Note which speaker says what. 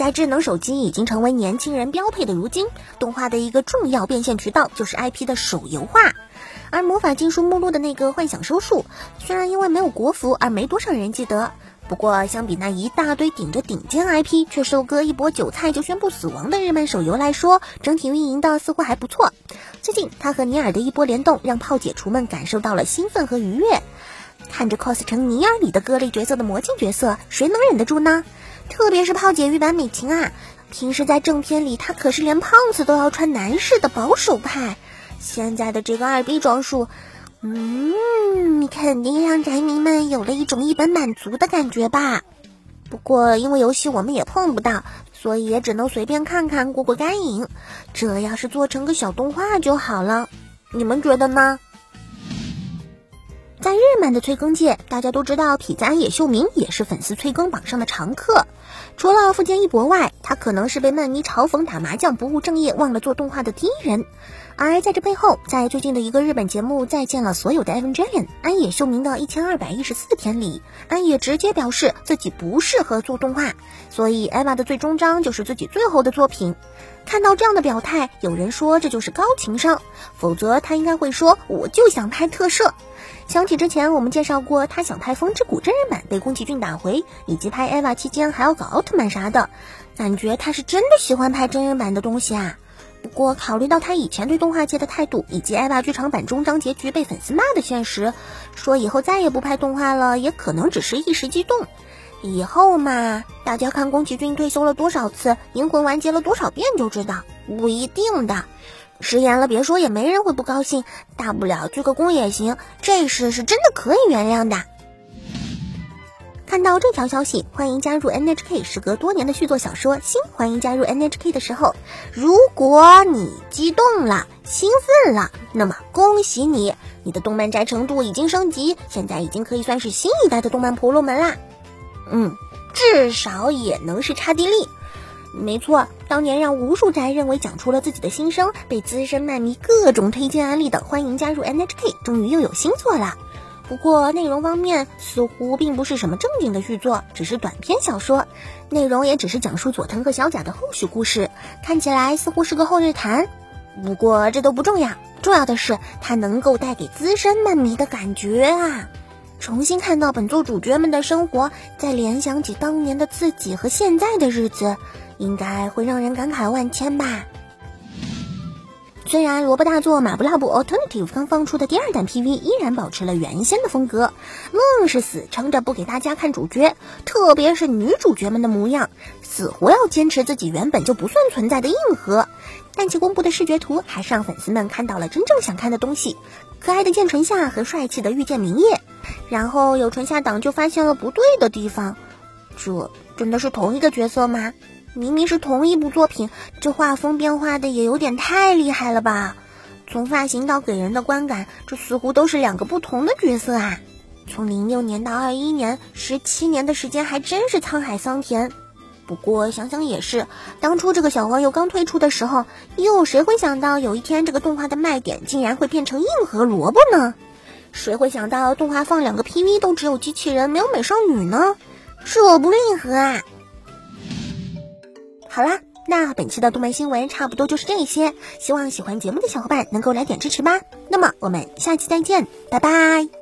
Speaker 1: 在智能手机已经成为年轻人标配的如今，动画的一个重要变现渠道就是 IP 的手游化。而魔法禁书目录的那个幻想收束，虽然因为没有国服而没多少人记得，不过相比那一大堆顶着顶尖 IP 却收割一波韭菜就宣布死亡的日漫手游来说，整体运营的似乎还不错。最近他和尼尔的一波联动，让炮解除们感受到了兴奋和愉悦。看着 cos 成尼尔里的各类角色的魔镜角色，谁能忍得住呢？特别是炮姐御版美琴啊，平时在正片里她可是连胖子都要穿男士的保守派。现在的这个二逼装束，嗯，肯定让宅迷们有了一种一本满足的感觉吧。不过因为游戏我们也碰不到，所以也只能随便看看过过干瘾。这要是做成个小动画就好了，你们觉得呢？在日漫的催更界，大家都知道痞子安野秀明也是粉丝催更榜上的常客。除了富坚义博外，他可能是被漫迷嘲讽打麻将不务正业、忘了做动画的第一人。而在这背后，在最近的一个日本节目《再见了所有的 Evangelion》安野秀明的一千二百一十四天里，安野直接表示自己不适合做动画，所以 Eva 的最终章就是自己最后的作品。看到这样的表态，有人说这就是高情商，否则他应该会说我就想拍特摄。想起之前我们介绍过，他想拍《风之谷》真人版被宫崎骏打回，以及拍《EVA》期间还要搞奥特曼啥的，感觉他是真的喜欢拍真人版的东西啊。不过考虑到他以前对动画界的态度，以及《EVA》剧场版终章结局被粉丝骂的现实，说以后再也不拍动画了，也可能只是一时激动。以后嘛，大家看宫崎骏退休了多少次，银魂完结了多少遍就知道，不一定的。食言了，别说，也没人会不高兴。大不了鞠个躬也行，这事是真的可以原谅的。看到这条消息，欢迎加入 NHK，时隔多年的续作小说新欢迎加入 NHK 的时候，如果你激动了、兴奋了，那么恭喜你，你的动漫宅程度已经升级，现在已经可以算是新一代的动漫婆罗门啦。嗯，至少也能是差地利。没错，当年让无数宅认为讲出了自己的心声，被资深漫迷各种推荐安利的，欢迎加入 NHK，终于又有新作了。不过内容方面似乎并不是什么正经的续作，只是短篇小说，内容也只是讲述佐藤和小贾的后续故事，看起来似乎是个后日谈。不过这都不重要，重要的是它能够带给资深漫迷的感觉啊！重新看到本作主角们的生活，再联想起当年的自己和现在的日子。应该会让人感慨万千吧。虽然萝卜大作马布拉布 Alternative 刚放出的第二弹 PV 依然保持了原先的风格，愣是死撑着不给大家看主角，特别是女主角们的模样，死活要坚持自己原本就不算存在的硬核。但其公布的视觉图还是让粉丝们看到了真正想看的东西：可爱的剑唇夏和帅气的御剑明夜。然后有唇夏党就发现了不对的地方，这真的是同一个角色吗？明明是同一部作品，这画风变化的也有点太厉害了吧？从发型到给人的观感，这似乎都是两个不同的角色啊！从零六年到二一年，十七年的时间还真是沧海桑田。不过想想也是，当初这个小黄油刚推出的时候，又谁会想到有一天这个动画的卖点竟然会变成硬核萝卜呢？谁会想到动画放两个 PV 都只有机器人没有美少女呢？是我不硬核啊！好啦，那本期的动漫新闻差不多就是这些，希望喜欢节目的小伙伴能够来点支持吧。那么我们下期再见，拜拜。